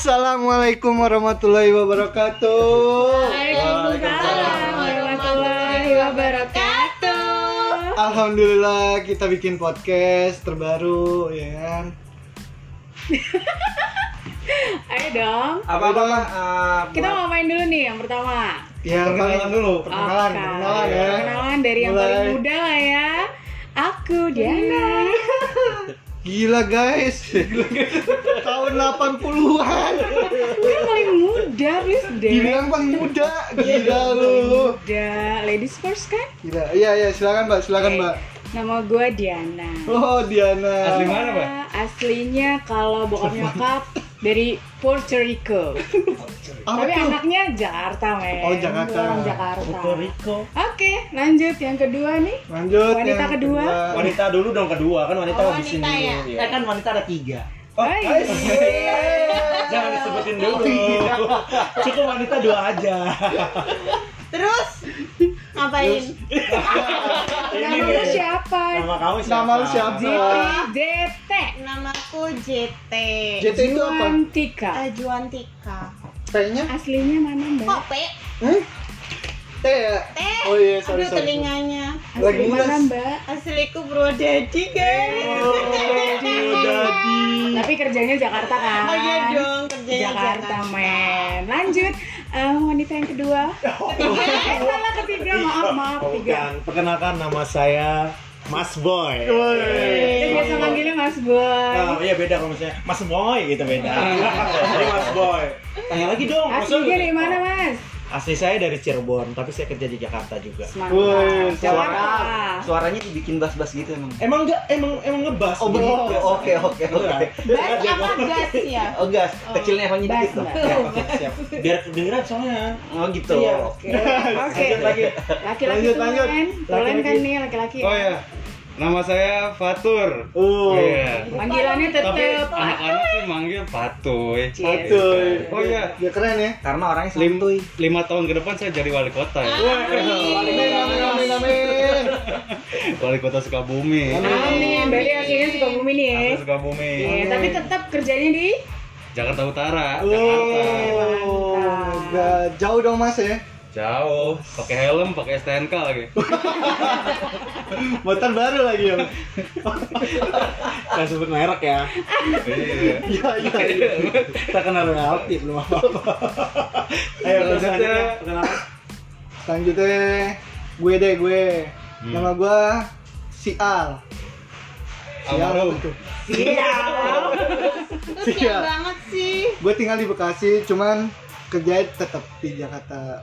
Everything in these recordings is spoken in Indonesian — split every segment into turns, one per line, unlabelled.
Assalamualaikum warahmatullahi wabarakatuh.
Waalaikumsalam warahmatullahi wabarakatuh.
Alhamdulillah kita bikin podcast terbaru ya kan.
Ayo dong.
apa apa? Eh,
Kita mau main dulu nih yang pertama.
Ya
Perkenalan
paling-
dulu.
Perkenalan, perkenalan ya.
Perkenalan dari yang paling muda lah ya. Aku Diana.
Gila guys. Tahun 80-an.
Aku yang paling muda, please deh.
Dibilang paling muda. Gila lu.
Muda, ladies first kan?
Gila. Iya iya silakan Mbak, silakan
Oke.
Mbak.
Nama gue Diana.
Oh Diana.
Asli mana, Mbak?
Aslinya kalau bokap nyokap dari Puerto Rico.
Apa
Tapi
tuh?
anaknya Jakarta, men.
Oh, Jakarta.
Orang Jakarta.
Puerto Rico
Oke, lanjut yang kedua nih.
Lanjut
Wanita
yang
kedua.
wanita dulu dong kedua kan wanita
Oh,
habis
wanita
ini
ya?
Kan kan wanita ada tiga.
Hai.
jangan disebutin dulu cukup wanita dua aja
Terus ngapain?
Nama lu siapa?
nama kamu siapa
Nama lu siapa?
JT, JT.
Namaku JT.
JT itu apa?
Juantika.
Eh, Juantika.
T-nya?
Aslinya mana, Mbak?
Kok P?
Hmm? T ya?
T?
Oh iya, sorry,
Aduh
sorry.
telinganya.
Lagi
Asli mana,
mulas.
Mbak?
Asliku Bro Daddy guys.
Oh,
Jakarta kan?
Oh iya dong kerjanya
Jakarta,
Jakarta.
men. Lanjut. Eh, wanita yang kedua. eh, salah ketiga. Maaf, maaf. Tiga.
Bukan. Perkenalkan nama saya Mas Boy.
Kita biasa manggilnya Mas Boy.
Oh, iya beda kalau misalnya Mas Boy gitu beda. Ini Mas Boy. Tanya lagi dong.
Aslinya dari mana, Mas?
Asli saya dari Cirebon, tapi saya kerja di Jakarta juga.
Wih,
Jakarta.
Suaranya dibikin bas-bas gitu emang.
Emang enggak emang emang ngebas.
Oh begitu. Oke oke oke.
Bas apa gas ya?
Oh gas, kecilnya hanya
Bas,
dikit
siap. Biar kedengeran soalnya.
Oh gitu.
Iya.
Oke. Oke.
Lanjut lagi.
Laki-laki
Lanjut, lanjut.
Tulen kan
Laki-laki.
nih laki-laki.
Oh ya, nama saya Fatur.
Oh.
Iya.
Panggilannya
Tapi
tetep
anak-anak sih manggil Patuy.
Betul.
Oh iya,
Ya keren ya.
Karena orangnya
Lim,
santuy.
lima tahun ke depan saya jadi wali kota ya.
Amin amin amin amin.
Wali kota Sukabumi.
Amin. Berarti aslinya Sukabumi nih ya.
Sukabumi.
Iya, tapi tetap kerjanya di
Jakarta Utara, Jakarta.
Oh, nggak jauh dong mas ya.
Jauh, pakai helm, pakai STNK lagi.
Motor baru lagi ya.
Saya sebut merek ya.
Iya.
Iya iya.
Kita kenal royalti belum apa-apa.
Ayo
Lanjut
selanjutnya
ya. Selanjutnya gue deh gue.
Hmm.
Nama gue Sial. Sial
Almarhum.
betul.
Kesian
Sial.
banget sih.
Gue tinggal di Bekasi, cuman kerja tetap di Jakarta.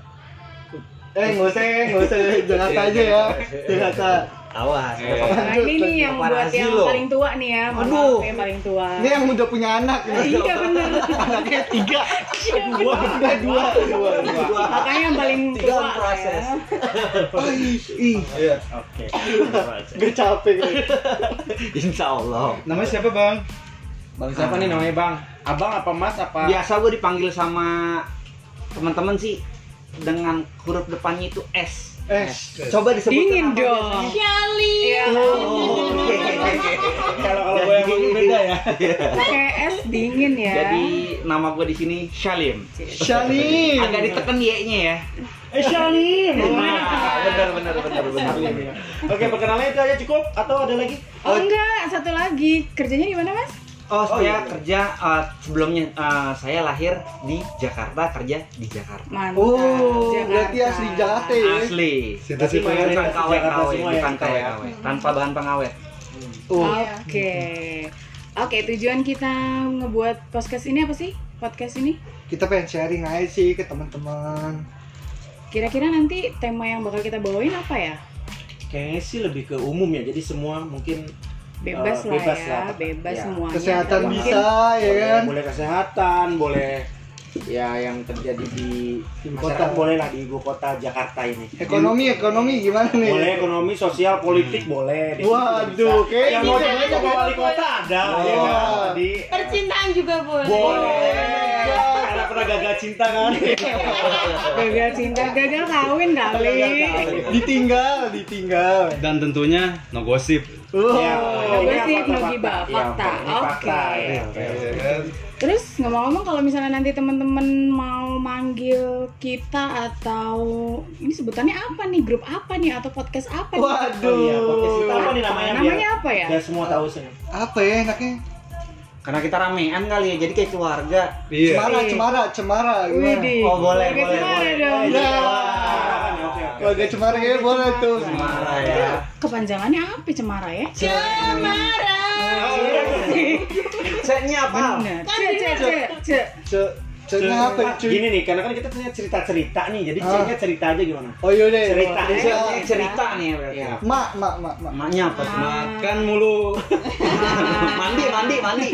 Eh nggak usah, nggak usah Jakarta aja ya. Jakarta.
Awas.
Iya.
Nah, ini nih yang buat yang
lo.
paling tua nih ya.
Aduh.
maaf yang paling tua.
Ini yang udah punya anak.
Iya benar.
Anaknya tiga.
Iya
Dua,
benar.
dua, dua, dua.
Dua.
Makanya yang paling
Tiga
tua
proses.
ya.
Oh, ih.
Iya. Oke.
Gue capek.
Insya Allah.
Namanya siapa bang?
Bang siapa nih namanya Bang? Abang apa Mas apa?
Biasa gue dipanggil sama teman-teman sih dengan huruf depannya itu S.
Eh,
Coba disebutkan
Dingin
apa
dong.
Shali.
Iya.
Oh.
Kalau kalau gue yang beda ya.
Pakai es dingin ya.
Jadi nama gue di sini Shalim.
Shalim.
Agak ditekan Y-nya ya.
Eh Shalim.
Nah, benar benar benar benar.
Oke, perkenalan itu aja cukup atau ada lagi?
Oh enggak, satu lagi. Kerjanya di mana, Mas?
Oh,
Oh,
saya
iya.
kerja uh, sebelumnya uh, saya lahir di Jakarta, kerja di Jakarta.
Mantap.
Oh,
Jakarta.
berarti asli Jakarta ya.
Asli.
Siapa-siapa
Bukan
yang
KW
Jakarta
KW,
semua ya,
bukan
kita
KW
ya.
KW. Tanpa bahan pengawet.
Oh,
Oke. Oke, tujuan kita ngebuat podcast ini apa sih? Podcast ini?
kita pengen sharing aja sih ke teman-teman.
Kira-kira nanti tema yang bakal kita bawain apa ya?
Kayaknya sih lebih ke umum ya. Jadi semua mungkin
Bebas lah
bebas
ya,
lah.
bebas
Ya.
semuanya.
Kesehatan
Mungkin-
bisa ya
boleh,
kan.
boleh kesehatan, boleh ya yang terjadi di
kota.
boleh lah di ibu kota Jakarta ini.
Ekonomi, ekonomi gimana nih?
Boleh ekonomi, sosial, politik boleh. Di situ
Waduh, kayak
yang mau
gitu.
jadi jadi wali kota ada. Ya kan? Jadi
Percintaan juga boleh.
boleh. Pernah gagal cinta kan.
Gagal cinta, gagal kawin kali.
Ditinggal, ditinggal.
Dan tentunya no gosip.
Oh.
Ya,
No gosip, no gibah,
Iya,
fakta.
fakta,
Oke.
ya.
Ya kan?
Terus ngomong-ngomong kalau misalnya nanti teman-teman mau manggil kita atau ini sebutannya apa nih? Grup apa nih atau podcast apa nih?
Waduh.
Iya, podcast kita apa nih namanya?
Namanya
biar-
apa ya?
Biar semua tahu sih.
Apa ya enaknya?
Karena kita ramean kali ya, jadi kayak keluarga.
Iya.
Cemara, cemara, cemara. gimana?
Widih.
Oh, boleh,
Keluarga
boleh,
Cemara
boleh.
dong.
Ya.
Oke, oke.
Keluarga cemara kayaknya boleh tuh.
Cemara ya.
Kepanjangannya apa Cemara ya?
Cemara.
C-nya apa?
Bener. C, C, C, C.
Ce, ce-nya apa cuy?
Gini nih, karena kan kita punya cerita-cerita nih, jadi
Ah.
C-nya cerita aja gimana?
Oh yaudah.
Cerita.
Bisa.
Ini cerita nih ya berarti.
Iya.
Mak, mak, mak, mak.
Maknya apa tuh?
Makan mulu.
mandi, mandi, mandi.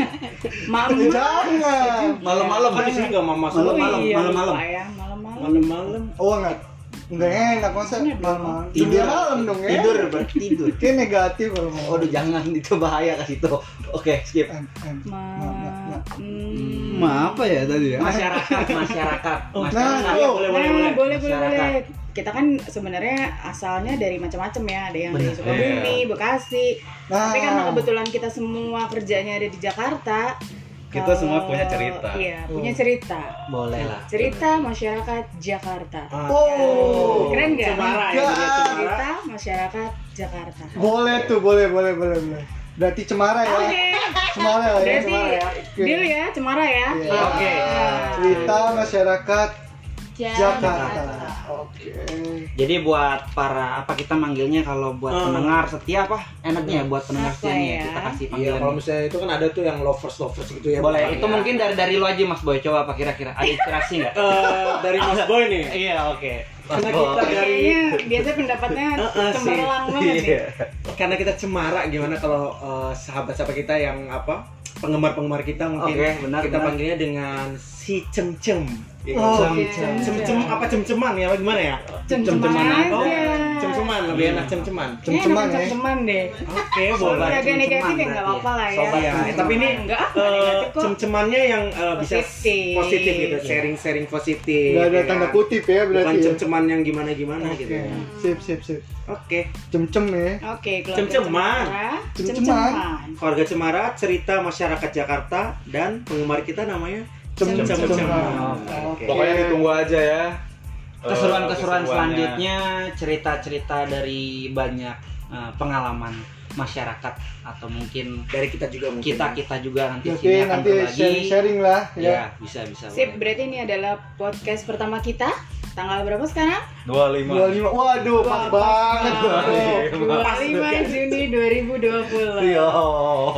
Mama.
Jangan.
Malam-malam.
Kan di sini nggak mama
Malam-malam,
Oh iya,
malam-malam.
ya, malam-malam.
malam-malam.
Oh enggak. Enggak enak masa
Maksudnya dong.
malam.
Tidur.
Malam dong ya.
Tidur, berarti tidur.
Kayak negatif kalau mau.
Waduh jangan itu bahaya kasih tuh. Oke, skip.
Em,
hmm.
Apa ya tadi ya?
Masyarakat, masyarakat,
Oh,
masyarakat.
nah,
Iya, boleh, boleh,
Nah,
boleh.
boleh, boleh, boleh. Kita kan sebenarnya asalnya dari macam-macam ya. Ada yang dari. Sukabumi, Bekasi.
Nah.
Tapi karena kebetulan kita semua kerjanya ada di Jakarta.
Kita
kalau-
semua punya cerita.
Iya, punya
Oh.
cerita.
Boleh lah.
Cerita masyarakat Jakarta.
Oh.
Keren nggak?
Cemara ya.
Cerita masyarakat Jakarta.
Boleh tuh, boleh, boleh, boleh, boleh. Berarti cemara ya.
Oke.
Cemara ya,
Berarti
cemara ya. Oke.
deal ya, cemara ya.
Iya.
Oke.
Cerita masyarakat Jakarta.
Jakarta.
Oke.
Jadi buat para apa kita manggilnya kalau buat
Hmm.
pendengar setia apa enaknya ya buat pendengar
Apa
setianya
ya?
kita kasih
Iya,
panggilan.
kalau misalnya itu kan ada tuh yang lovers lovers gitu ya.
Boleh, itu
ya.
mungkin dari dari lo aja Mas Boy. Coba apa kira-kira? Ada inspirasi nggak?
Eh, dari Mas Boy nih.
Iya, oke. Mas
Karena
Boy.
kita dari
Kayaknya biasa pendapatnya
Heeh, sih.
cemerlang banget nih.
Iya.
karena kita cemara gimana kalau eh, sahabat-sahabat kita yang apa penggemar-penggemar kita mungkin
Oke, benar,
kita
benar.
panggilnya dengan si cem-cem. Gitu.
Oh,
cem-cem. Cem-cem apa cem-ceman ya? Apa gimana ya?
Cem-ceman.
Oh, cem-ceman lebih enak cem-ceman.
Cem-ceman ya.
cem-ceman deh.
Oke, boleh.
agak negatif ya nggak
berarti
apa-apa lah ya.
Sobat
Iya,
cem-ceman.
tapi ini
enggak
eh,
nggak
cem-cemannya yang eh, bisa
Positif.
positif gitu, sharing-sharing positif.
Udah ada
ya
tanda
kan?
kutip ya
Bukan
berarti. ya.
cem-ceman yang gimana-gimana gitu.
Sip, sip, sip.
Oke.
Cem-cem ya.
Oke,
Cem-ceman.
Cem-ceman.
Keluarga Cemara, cerita masyarakat Jakarta dan penggemar kita namanya
Cem-ceman.
Cem-ceman.
Oke.
Pokoknya ditunggu aja ya.
keseruan-keseruan
Eh,
selanjutnya cerita-cerita dari banyak eh, pengalaman masyarakat atau mungkin
Dari kita juga mungkin.
kita kita juga nanti
Oke,
sini akan
nanti
berbagi
sharing-sharing lah
ya
ya.
bisa bisa
Sip,
boleh.
berarti ini adalah podcast pertama kita. Tanggal berapa sekarang?
25.
25. Waduh, pas banget.
Pas 25 Juni 2020.
Yo.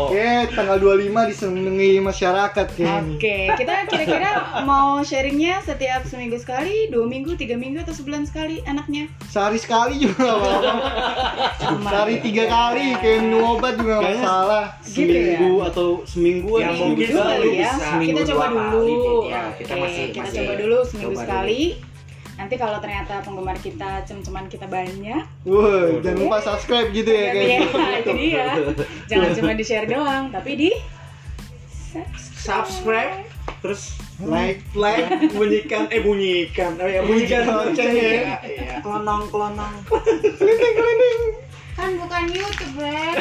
Oke, tanggal 25 disenangi masyarakat kayaknya.
Oke, kita kira-kira mau sharingnya setiap seminggu sekali, dua minggu, tiga minggu, atau sebulan sekali anaknya?
Sehari sekali juga apa-apa. Sehari tiga kali kayak minum obat juga
Kayaknya
masalah.
Gitu ya?
Seminggu atau seminggu
Ya,
atau
mungkin
seminggu
Dulu
sekali
kali ya.
bisa.
Kita coba dulu.
kali. Ya, kita
Oke,
masih-
kita
masih
coba dulu seminggu
coba
sekali. Nanti kalau ternyata penggemar kita cem-ceman kita banyak,
Wah, jangan lupa subscribe gitu ya
ya,
kayak.
itu dia. Jangan cuma di share doang, tapi di
subscribe terus
Like.
like bunyikan eh bunyikan oh ya bunyikan loncengnya Iya.
kelonong kelonong
Kan bukan YouTube, Bre.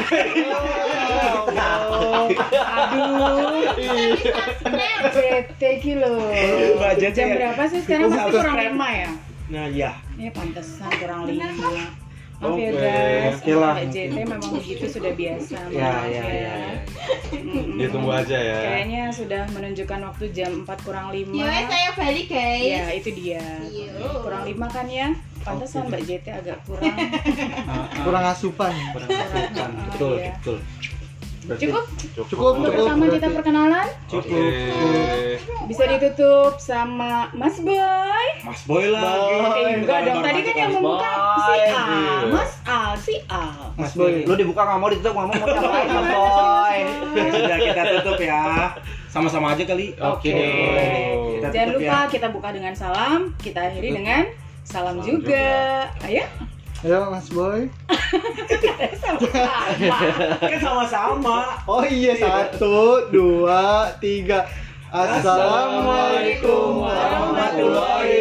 Aduh, bete kilo.
Budgetnya
Jam
ya.
berapa sih sekarang? Pasti kurang lima ya?
nah ya
Ini pantesan kurang lima. Maaf ya
Oke.
guys,
Oke lah.
JT memang begitu sudah biasa.
Ya, ya, ya, ya.
Mm-mm.
Ditunggu aja ya.
Kayaknya sudah menunjukkan waktu jam 4 kurang 5
Ya, saya balik, guys.
Ya itu dia
Iya.
Kurang 5 kan ya Pantesan Mbak JT agak kurang.
Kurang asupan.
kurang kurang
Betul,
Iya.
betul.
Cukup?
Cukup,
Untuk
cukup.
pertama kita perkenalan?
Oke.
Bisa ditutup sama Mas Boy.
Mas Boy lagi.
Eh enggak dong, tadi kan yang membuka. Si. A Mas Al, si Al
Mas
Boy.
Boy
lu dibuka nggak mau ditutup nggak mau mau ngapain Mas Boy.
Sudah kita tutup ya. Sama-sama aja kali.
Oke.
kita
Jangan
tutup
lupa
ya
kita buka dengan salam. Kita akhiri dengan salam juga. Ayo.
Ayo Mas Boy.
kan sama-sama.
Oh iya, satu, dua, tiga. Assalamualaikum warahmatullahi